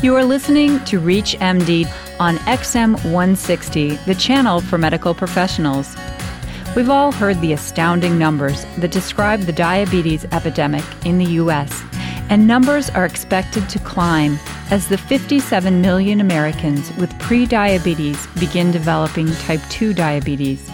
You are listening to Reach MD on XM 160, the channel for medical professionals. We've all heard the astounding numbers that describe the diabetes epidemic in the U.S., and numbers are expected to climb as the 57 million Americans with prediabetes begin developing type 2 diabetes.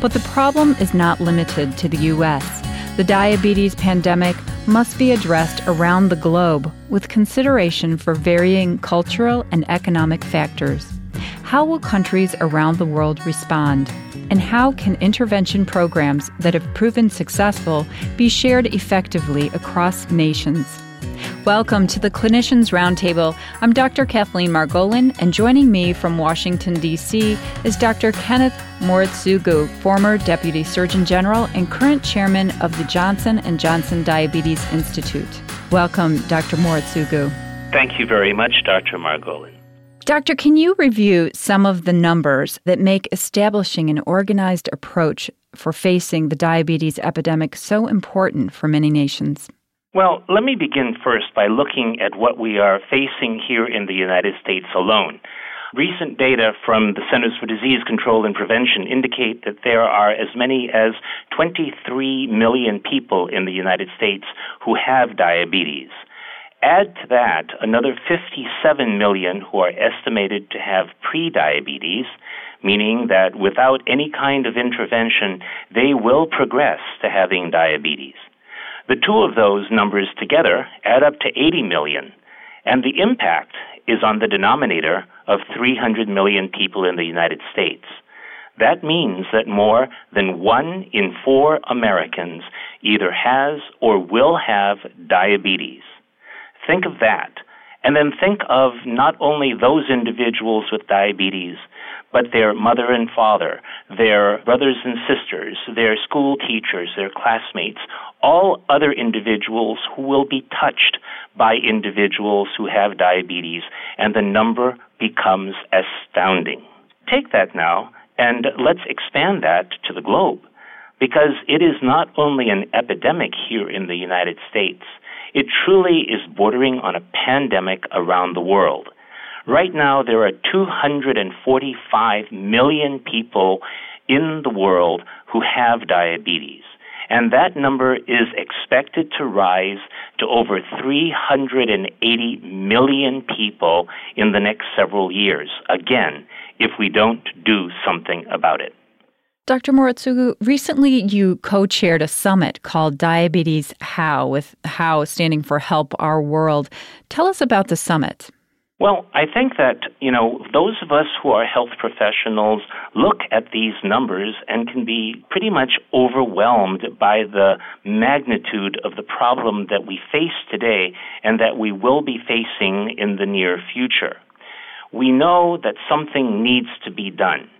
But the problem is not limited to the U.S. The diabetes pandemic must be addressed around the globe with consideration for varying cultural and economic factors. How will countries around the world respond? And how can intervention programs that have proven successful be shared effectively across nations? Welcome to the Clinicians Roundtable. I'm Dr. Cathleen Margolin, and joining me from Washington, D.C. is Dr. Kenneth Moritsugu, former Deputy Surgeon General and current chairman of the Johnson & Johnson Diabetes Institute. Welcome, Dr. Moritsugu. Thank you very much, Dr. Margolin. Doctor, can you review some of the numbers that make establishing an organized approach for facing the diabetes epidemic so important for many nations? Well, let me begin first by looking at what we are facing here in the United States alone. Recent data from the Centers for Disease Control and Prevention indicate that there are as many as 23 million people in the United States who have diabetes. Add to that another 57 million who are estimated to have prediabetes, meaning that without any kind of intervention, they will progress to having diabetes. The two of those numbers together add up to 80 million, and the impact is on the denominator of 300 million people in the United States. That means that more than one in four Americans either has or will have diabetes. Think of that. And then think of not only those individuals with diabetes, but their mother and father, their brothers and sisters, their school teachers, their classmates, all other individuals who will be touched by individuals who have diabetes, and the number becomes astounding. Take that now and let's expand that to the globe because it is not only an epidemic here in the United States, it truly is bordering on a pandemic around the world. Right now, there are 245 million people in the world who have diabetes. And that number is expected to rise to over 380 million people in the next several years. Again, if we don't do something about it. Dr. Moritsugu, recently you co chaired a summit called Diabetes How, with How standing for Help Our World. Tell us about the summit. Well, I think that, you know, those of us who are health professionals look at these numbers and can be pretty much overwhelmed by the magnitude of the problem that we face today and that we will be facing in the near future. We know that something needs to be done.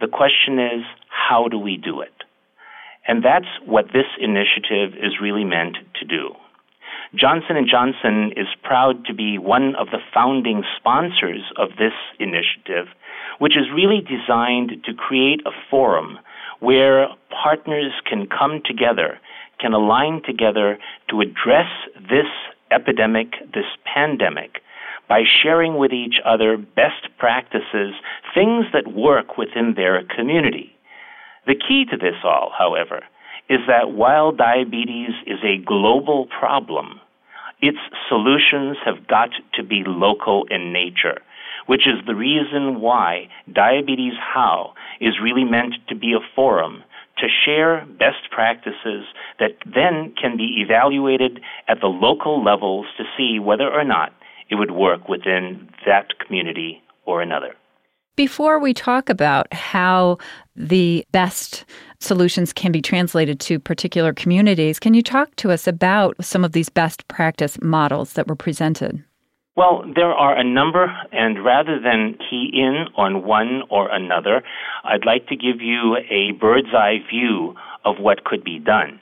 The question is, how do we do it? And that's what this initiative is really meant to do. Johnson & Johnson is proud to be one of the founding sponsors of this initiative, which is really designed to create a forum where partners can come together, can align together to address this epidemic, this pandemic, by sharing with each other best practices, things that work within their community. The key to this all, however, is that while diabetes is a global problem, its solutions have got to be local in nature, which is the reason why Diabetes How is really meant to be a forum to share best practices that then can be evaluated at the local levels to see whether or not it would work within that community or another. Before we talk about how the best solutions can be translated to particular communities, can you talk to us about some of these best practice models that were presented? Well, there are a number, and rather than key in on one or another, I'd like to give you a bird's eye view of what could be done.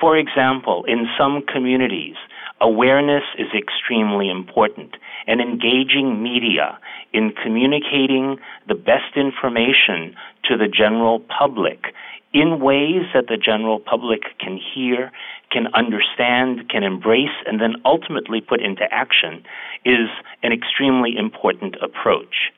For example, in some communities, awareness is extremely important, and engaging media in communicating the best information to the general public in ways that the general public can hear, can understand, can embrace, and then ultimately put into action is an extremely important approach.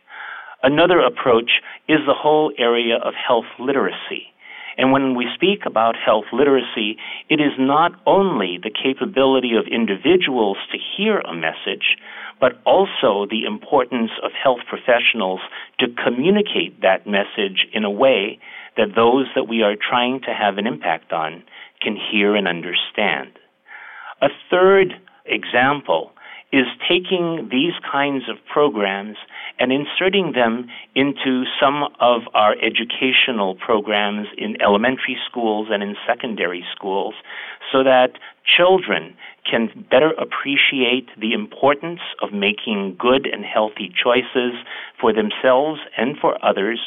Another approach is the whole area of health literacy. And when we speak about health literacy, it is not only the capability of individuals to hear a message, but also the importance of health professionals to communicate that message in a way that those that we are trying to have an impact on can hear and understand. A third example is taking these kinds of programs and inserting them into some of our educational programs in elementary schools and in secondary schools so that children can better appreciate the importance of making good and healthy choices for themselves and for others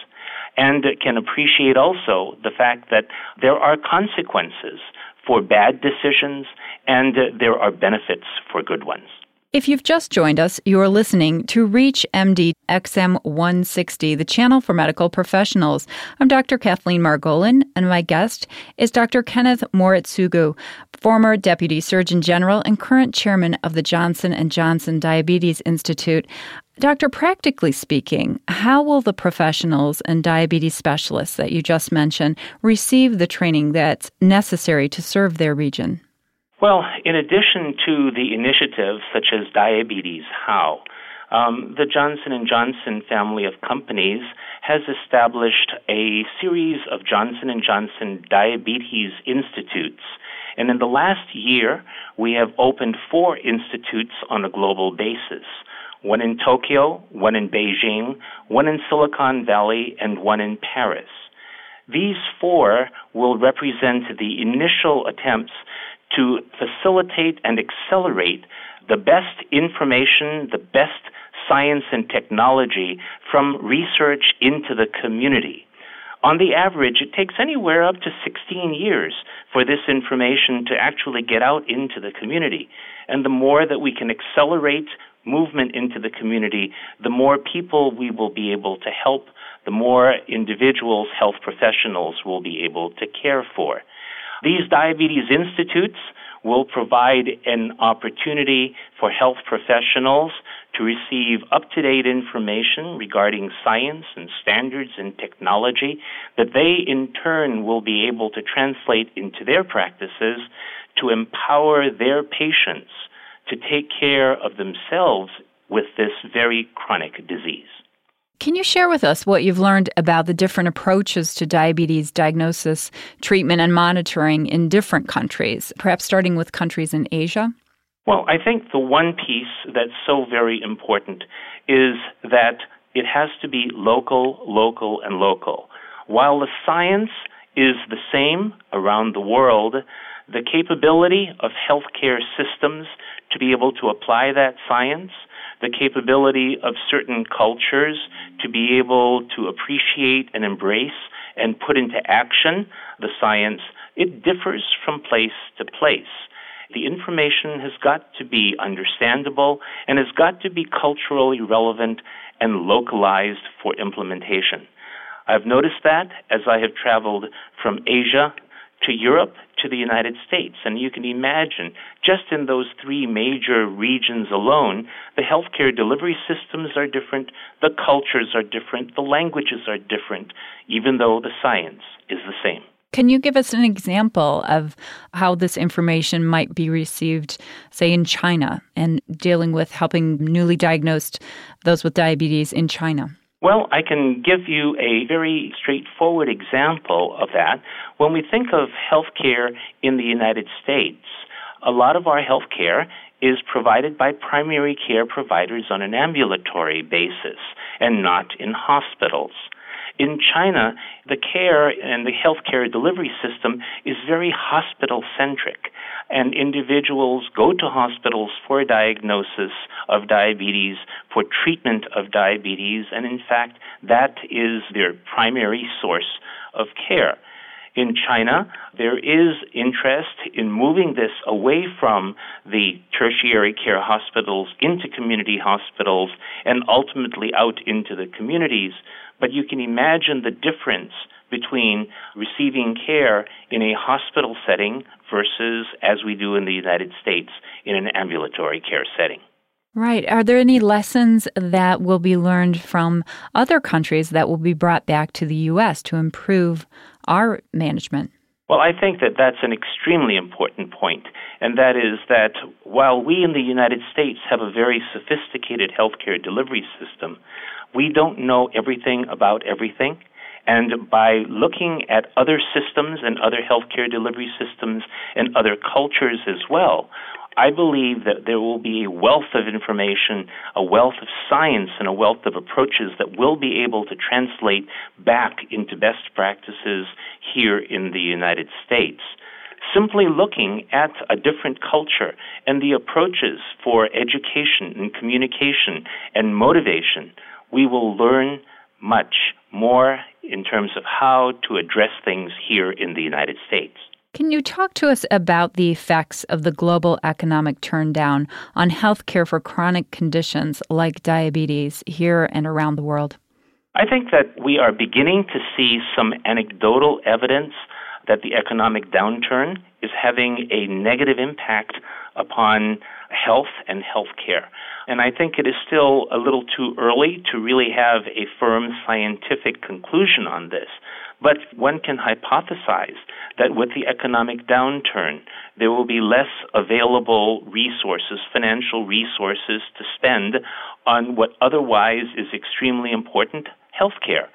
and can appreciate also the fact that there are consequences for bad decisions and there are benefits for good ones. If you've just joined us, you're listening to Reach MD XM 160, the channel for medical professionals. I'm Dr. Cathleen Margolin, and my guest is Dr. Kenneth Moritsugu, former Deputy Surgeon General and current chairman of the Johnson & Johnson Diabetes Institute. Doctor, practically speaking, how will the professionals and diabetes specialists that you just mentioned receive the training that's necessary to serve their region? Well, in addition to the initiatives such as Diabetes How, um, the Johnson & Johnson family of companies has established a series of Johnson & Johnson Diabetes Institutes. And in the last year, we have opened four institutes on a global basis one in Tokyo, one in Beijing, one in Silicon Valley, and one in Paris. These four will represent the initial attempts to facilitate and accelerate the best information, the best science and technology from research into the community. On the average, it takes anywhere up to 16 years for this information to actually get out into the community. And the more that we can accelerate movement into the community, the more people we will be able to help, the more individuals, health professionals will be able to care for. These diabetes institutes will provide an opportunity for health professionals to receive up to date information regarding science and standards and technology that they in turn will be able to translate into their practices to empower their patients to take care of themselves with this very chronic disease. Can you share with us what you've learned about the different approaches to diabetes diagnosis, treatment, and monitoring in different countries, perhaps starting with countries in Asia? Well, I think the one piece that's so very important is that it has to be local, local, and local. While the science is the same around the world, the capability of healthcare systems to be able to apply that science, the capability of certain cultures to be able to appreciate and embrace and put into action the science, it differs from place to place. The information has got to be understandable and has got to be culturally relevant and localized for implementation. I've noticed that as I have traveled from Asia to Europe to the United States. And you can imagine, just in those three major regions alone, the healthcare delivery systems are different, the cultures are different, the languages are different, even though the science is the same. Can you give us an example of how this information might be received, say, in China and dealing with helping newly diagnosed those with diabetes in China? Well, I can give you a very straightforward example of that. When we think of healthcare in the United States, a lot of our healthcare is provided by primary care providers on an ambulatory basis and not in hospitals. In China, the care and the healthcare delivery system is very hospital centric, and individuals go to hospitals for a diagnosis of diabetes, for treatment of diabetes, and in fact, that is their primary source of care. In China, there is interest in moving this away from the tertiary care hospitals into community hospitals and ultimately out into the communities but you can imagine the difference between receiving care in a hospital setting versus as we do in the United States in an ambulatory care setting. Right. Are there any lessons that will be learned from other countries that will be brought back to the U.S. to improve our management? Well, I think that that's an extremely important point, and that is that while we in the United States have a very sophisticated healthcare delivery system, we don't know everything about everything. And by looking at other systems and other healthcare delivery systems and other cultures as well, I believe that there will be a wealth of information, a wealth of science, and a wealth of approaches that will be able to translate back into best practices here in the United States. Simply looking at a different culture and the approaches for education and communication and motivation, we will learn much more in terms of how to address things here in the United States. Can you talk to us about the effects of the global economic turndown on healthcare for chronic conditions like diabetes here and around the world? I think that we are beginning to see some anecdotal evidence that the economic downturn is having a negative impact upon health and healthcare. And I think it is still a little too early to really have a firm scientific conclusion on this. But one can hypothesize that with the economic downturn, there will be less available resources, financial resources to spend on what otherwise is extremely important healthcare.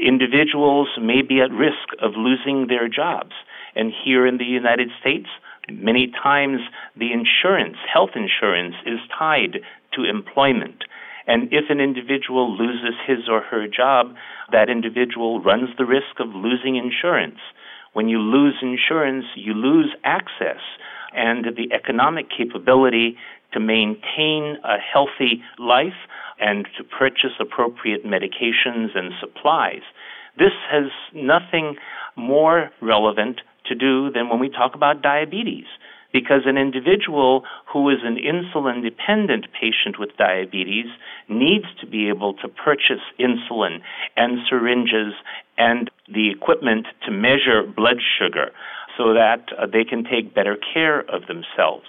Individuals may be at risk of losing their jobs. And here in the United States, many times the insurance, health insurance, is tied to employment. And if an individual loses his or her job, that individual runs the risk of losing insurance. When you lose insurance, you lose access and the economic capability to maintain a healthy life and to purchase appropriate medications and supplies. This has nothing more relevant to do than when we talk about diabetes because an individual who is an insulin dependent patient with diabetes needs to be able to purchase insulin and syringes and the equipment to measure blood sugar so that uh, they can take better care of themselves.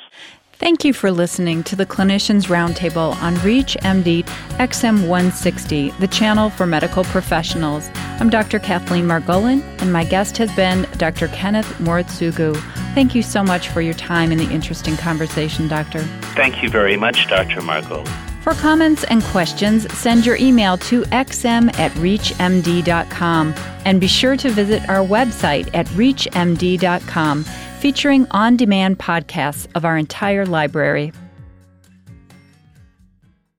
Thank you for listening to the Clinicians Roundtable on ReachMD XM160, the channel for medical professionals. I'm Dr. Cathleen Margolin, and my guest has been Dr. Kenneth Moritsugu. Thank you so much for your time and the interesting conversation, Doctor. Thank you very much, Dr. Margolin. For comments and questions, send your email to xm at reachmd.com and be sure to visit our website at reachmd.com featuring on demand podcasts of our entire library.